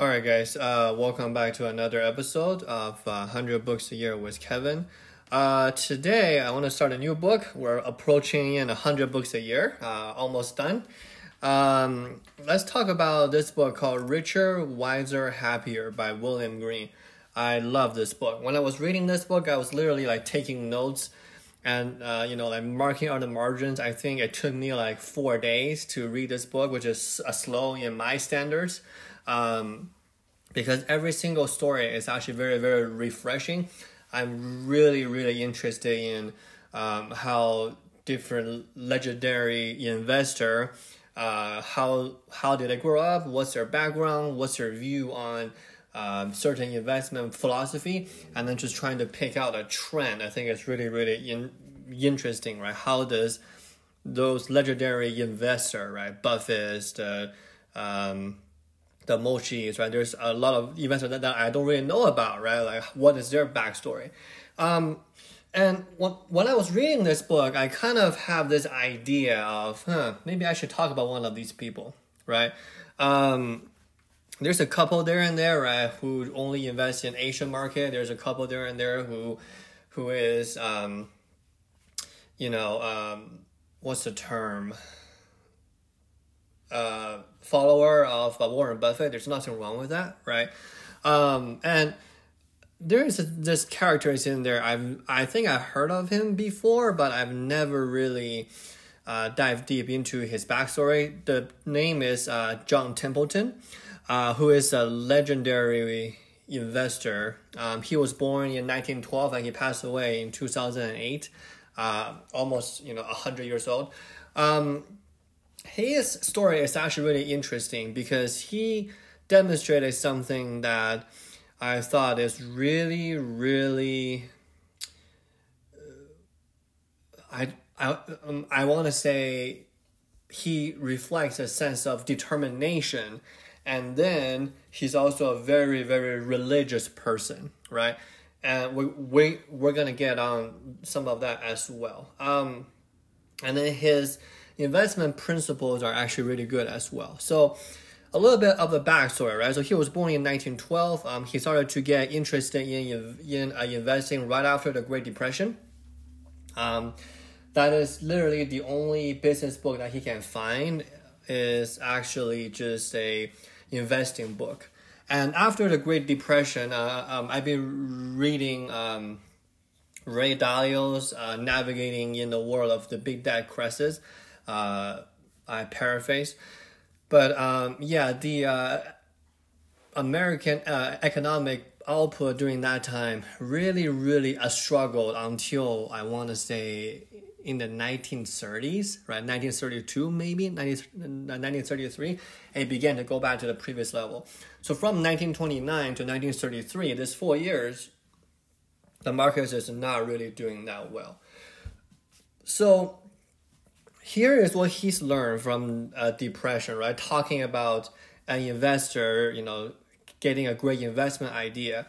All right, guys. Uh, welcome back to another episode of uh, 100 Books a Year with Kevin. Uh, today, I want to start a new book. We're approaching in 100 books a year, uh, almost done. Um, let's talk about this book called Richer, Wiser, Happier by William Green. I love this book. When I was reading this book, I was literally like taking notes and uh, you know like marking on the margins. I think it took me like four days to read this book, which is slow in my standards um, because every single story is actually very very refreshing. I'm really really interested in um, how different legendary investor uh, how how did they grow up what's their background what's their view on um, certain investment philosophy and then just trying to pick out a trend i think it's really really in, interesting right how does those legendary investor right buffett the um, the mochis, right? There's a lot of investors that, that I don't really know about, right? Like what is their backstory? Um, and when, when I was reading this book, I kind of have this idea of, huh, maybe I should talk about one of these people, right? Um, there's a couple there and there, right, who only invest in Asian market. There's a couple there and there who, who is, um, you know, um, what's the term? uh, follower of Warren Buffett. There's nothing wrong with that, right? Um, and there is a, this character is in there. I've I think I heard of him before, but I've never really uh, dived deep into his backstory. The name is uh, John Templeton, uh, who is a legendary investor. Um, he was born in 1912 and he passed away in 2008, uh, almost you know 100 years old. Um, his story is actually really interesting because he demonstrated something that I thought is really, really. Uh, I I um, I want to say he reflects a sense of determination, and then he's also a very very religious person, right? And we we we're gonna get on some of that as well. Um, and then his investment principles are actually really good as well. So a little bit of the backstory, right? So he was born in 1912. Um, he started to get interested in in uh, investing right after the Great Depression. Um, that is literally the only business book that he can find is actually just a investing book. And after the Great Depression, uh, um, I've been reading um, Ray Dalio's uh, Navigating in the World of the Big Debt Crisis. Uh, I paraphrase, but um, yeah, the uh, American uh, economic output during that time really, really a struggle until I want to say in the 1930s, right? 1932, maybe 1933, it began to go back to the previous level. So from 1929 to 1933, this four years, the market is not really doing that well. So here is what he's learned from uh, depression, right? Talking about an investor, you know, getting a great investment idea.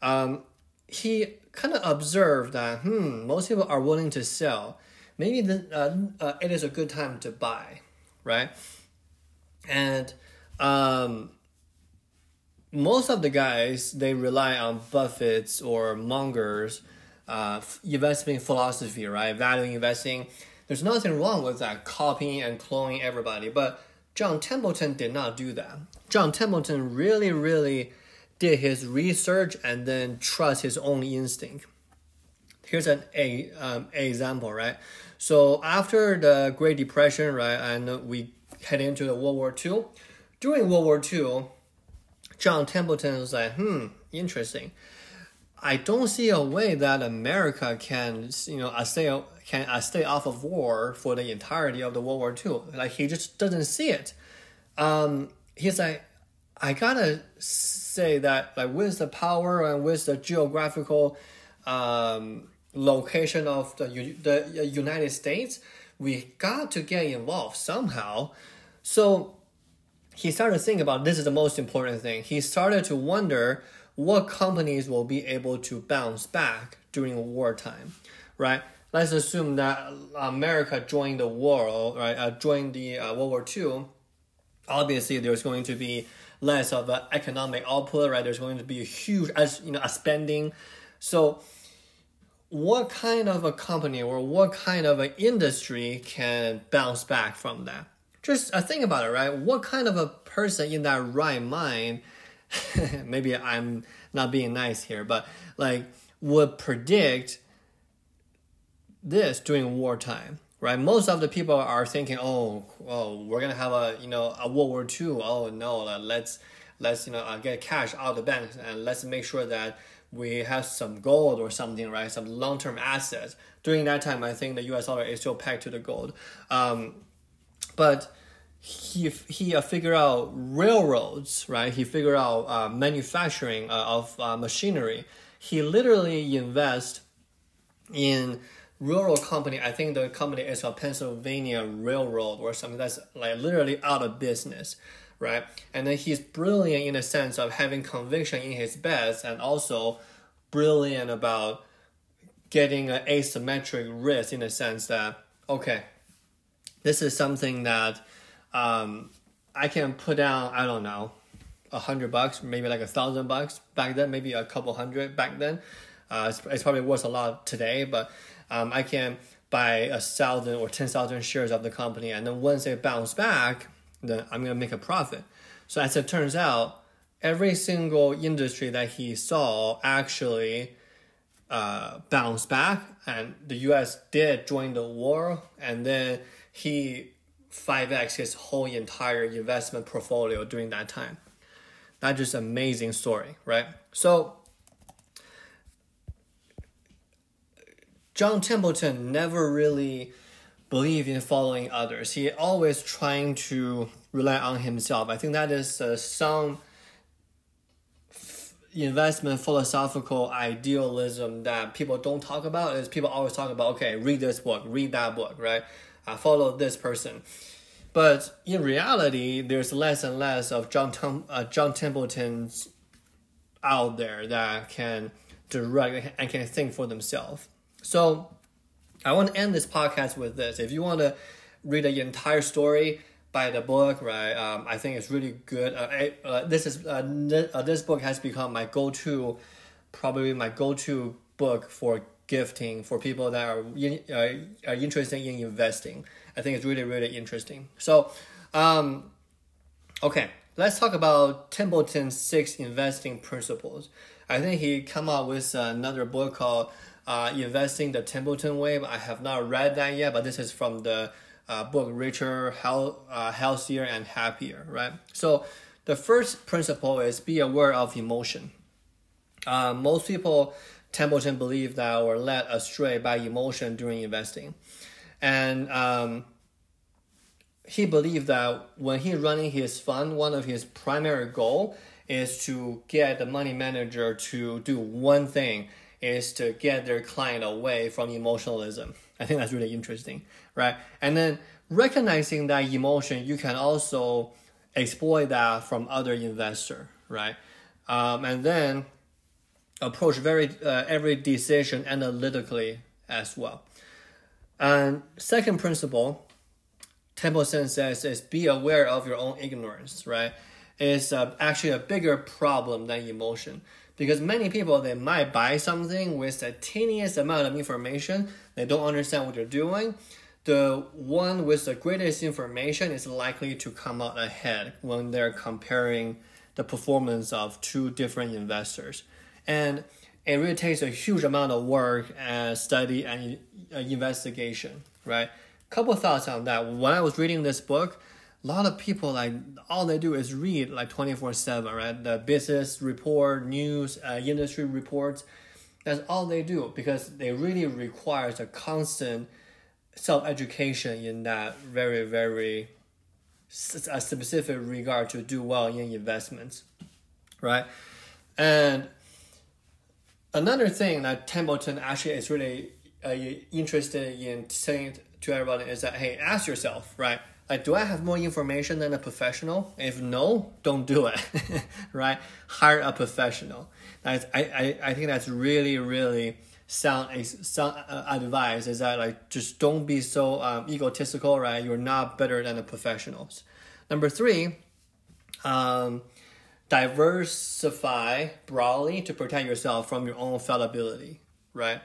Um, he kind of observed that, hmm, most people are willing to sell. Maybe the, uh, uh, it is a good time to buy, right? And um, most of the guys, they rely on Buffett's or Munger's uh, investment philosophy, right? Value investing there's nothing wrong with that, copying and cloning everybody. But John Templeton did not do that. John Templeton really, really did his research and then trust his own instinct. Here's an a um, example, right? So after the Great Depression, right, and we head into the World War II. During World War II, John Templeton was like, hmm, interesting. I don't see a way that America can, you know, I stay can uh, stay off of war for the entirety of the World War II. Like he just doesn't see it. Um, he's like, I gotta say that like with the power and with the geographical um, location of the the United States, we got to get involved somehow. So he started to think about this is the most important thing. He started to wonder what companies will be able to bounce back during wartime, right? Let's assume that America joined the war, right? Uh, joined the uh, World War II. Obviously, there's going to be less of an economic output, right? There's going to be a huge, as you know, a spending. So, what kind of a company or what kind of an industry can bounce back from that? Just uh, think about it, right? What kind of a person in that right mind? maybe I'm not being nice here, but like would predict this during wartime, right? Most of the people are thinking, oh, oh, we're gonna have a you know a World War II. Oh no, let's let's you know uh, get cash out of the bank and let's make sure that we have some gold or something, right? Some long term assets. During that time, I think the U.S. dollar is still pegged to the gold, um, but he he uh, figured out railroads, right? He figured out uh, manufacturing uh, of uh, machinery. He literally invest in rural company. I think the company is a Pennsylvania Railroad or something that's like literally out of business, right? And then he's brilliant in the sense of having conviction in his bets and also brilliant about getting an asymmetric risk in the sense that okay, this is something that um, I can put down. I don't know, a hundred bucks, maybe like a thousand bucks back then, maybe a couple hundred back then. Uh, it's, it's probably worth a lot today, but um, I can buy a thousand or ten thousand shares of the company, and then once they bounce back, then I'm gonna make a profit. So as it turns out, every single industry that he saw actually uh, bounced back, and the U.S. did join the war, and then he 5x his whole entire investment portfolio during that time. That's just amazing story, right? So John Templeton never really believed in following others. He always trying to rely on himself. I think that is uh, some investment philosophical idealism that people don't talk about. Is people always talk about okay, read this book, read that book, right? Uh, follow this person. But in reality, there's less and less of John Tem- uh, John Templeton's out there that can direct and can think for themselves. So I want to end this podcast with this. If you want to read the entire story, buy the book, right? Um, I think it's really good. Uh, I, uh, this is uh, uh, this book has become my go-to, probably my go-to book for gifting for people that are, in, uh, are interested in investing. I think it's really really interesting. So, um, okay, let's talk about Templeton's six investing principles. I think he come out with another book called uh, Investing the Templeton Way. I have not read that yet, but this is from the uh, book Richer, Health, uh, Healthier, and Happier, right? So the first principle is be aware of emotion. Uh, most people, Templeton believe that were led astray by emotion during investing. And um, he believed that when he running his fund, one of his primary goal is to get the money manager to do one thing is to get their client away from emotionalism. I think that's really interesting, right? And then recognizing that emotion, you can also exploit that from other investor, right? Um, and then approach very uh, every decision analytically as well. And second principle, Templeton says is be aware of your own ignorance, right? Is uh, actually a bigger problem than emotion because many people they might buy something with the tiniest amount of information. They don't understand what they're doing. The one with the greatest information is likely to come out ahead when they're comparing the performance of two different investors. And it really takes a huge amount of work and study and uh, investigation right? Couple thoughts on that. When i was reading this book a lot of people like all they do is read like 24 7 right? The business report news uh, industry reports. That's all they do because they really requires a constant self-education in that very very specific regard to do well in investments right? And another thing that templeton actually is really uh, interested in saying to everybody is that hey ask yourself right like do i have more information than a professional? If no don't do it right? Hire a professional. That's, I, I, I think that's really really sound, sound uh, advice is that like just don't be so um, egotistical right? You're not better than the professionals. Number three um, diversify broadly to protect yourself from your own fallibility, right?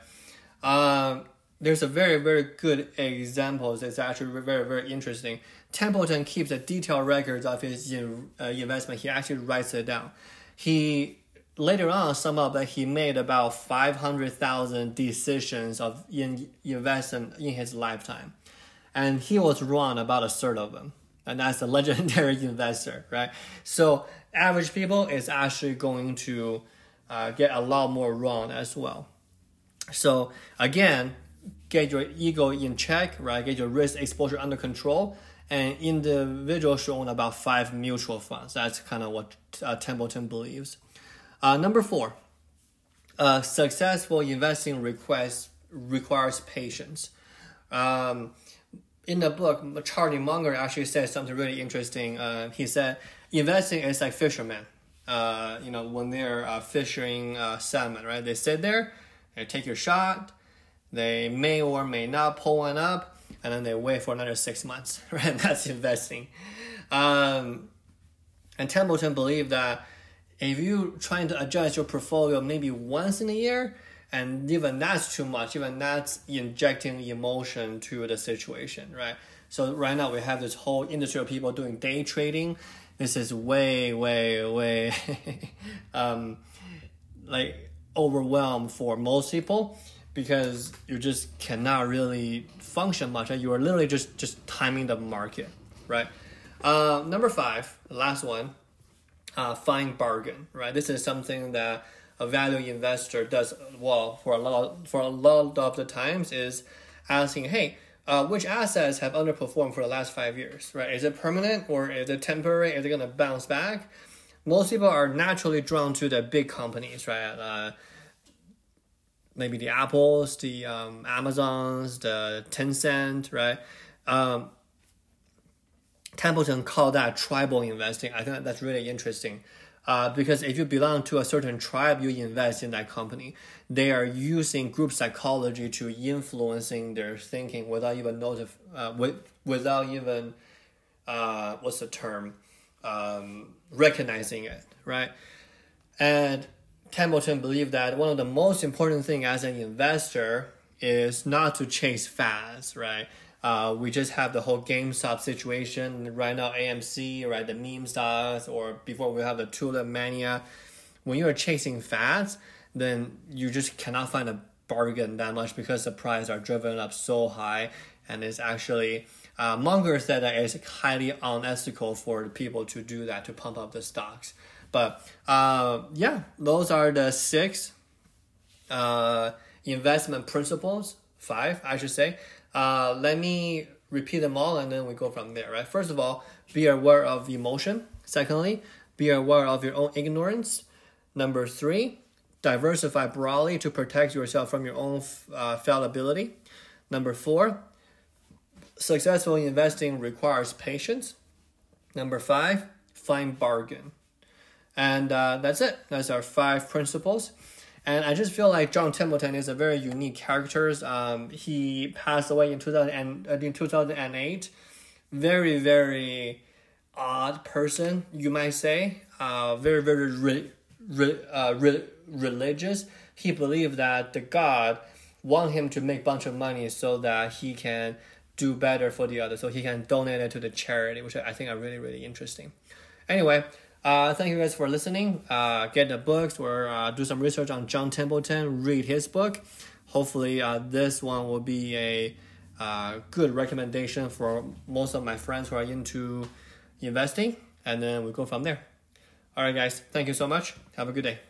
Um, there's a very, very good example. It's actually very, very interesting. Templeton keeps a detailed records of his in, uh, investment. He actually writes it down. He later on sum up that he made about 500,000 decisions of in investment in his lifetime. And he was wrong about a third of them. And that's a legendary investor, right? So average people is actually going to uh, get a lot more wrong as well. So again, get your ego in check, right? Get your risk exposure under control. And individual should own about five mutual funds. That's kind of what uh, Templeton believes. Uh, number four, uh, successful investing request requires patience. Um, in the book, Charlie Munger actually said something really interesting. Uh, he said, investing is like fishermen. Uh, you know, when they're uh, fishing uh, salmon, right? They sit there, they take your shot, they may or may not pull one up, and then they wait for another six months, right? That's investing. Um, and Templeton believed that if you're trying to adjust your portfolio maybe once in a year, and even that's too much even that's injecting emotion to the situation right so right now we have this whole industry of people doing day trading this is way way way um, like overwhelmed for most people because you just cannot really function much you are literally just just timing the market right uh, number five last one uh, find bargain right this is something that a value investor does well for a lot for a lot of the times is asking, hey, uh, which assets have underperformed for the last five years, right? Is it permanent or is it temporary? Is it going to bounce back? Most people are naturally drawn to the big companies, right? Maybe the Apples, the um, Amazons, the Tencent, right? Um, Templeton called that tribal investing. I think that's really interesting. Uh, because if you belong to a certain tribe, you invest in that company. They are using group psychology to influencing their thinking without even notif- uh, with, without even uh, what's the term um, recognizing it, right? And Templeton believed that one of the most important thing as an investor is not to chase fads, right? Uh, we just have the whole GameStop situation right now. AMC, right, the meme stocks, or before we have the tulip mania. When you are chasing fads, then you just cannot find a bargain that much because the price are driven up so high, and it's actually uh, Munger said that it's highly unethical for people to do that to pump up the stocks. But uh, yeah, those are the six uh, investment principles, five I should say, uh, let me repeat them all and then we go from there, right? First of all, be aware of emotion. Secondly, be aware of your own ignorance. Number three, diversify broadly to protect yourself from your own uh, fallibility. Number four, successful investing requires patience. Number five, find bargain. And uh, that's it. That's our five principles. And I just feel like John Templeton is a very unique character. Um, he passed away in 2000 and, uh, in 2008. Very, very odd person, you might say. Uh, very, very re, re, uh, re, religious. He believed that the God want him to make bunch of money so that he can do better for the other, so he can donate it to the charity, which I think are really, really interesting. Anyway, uh, thank you guys for listening. Uh, get the books or uh, do some research on John Templeton. Read his book. Hopefully, uh, this one will be a uh, good recommendation for most of my friends who are into investing. And then we go from there. All right, guys. Thank you so much. Have a good day.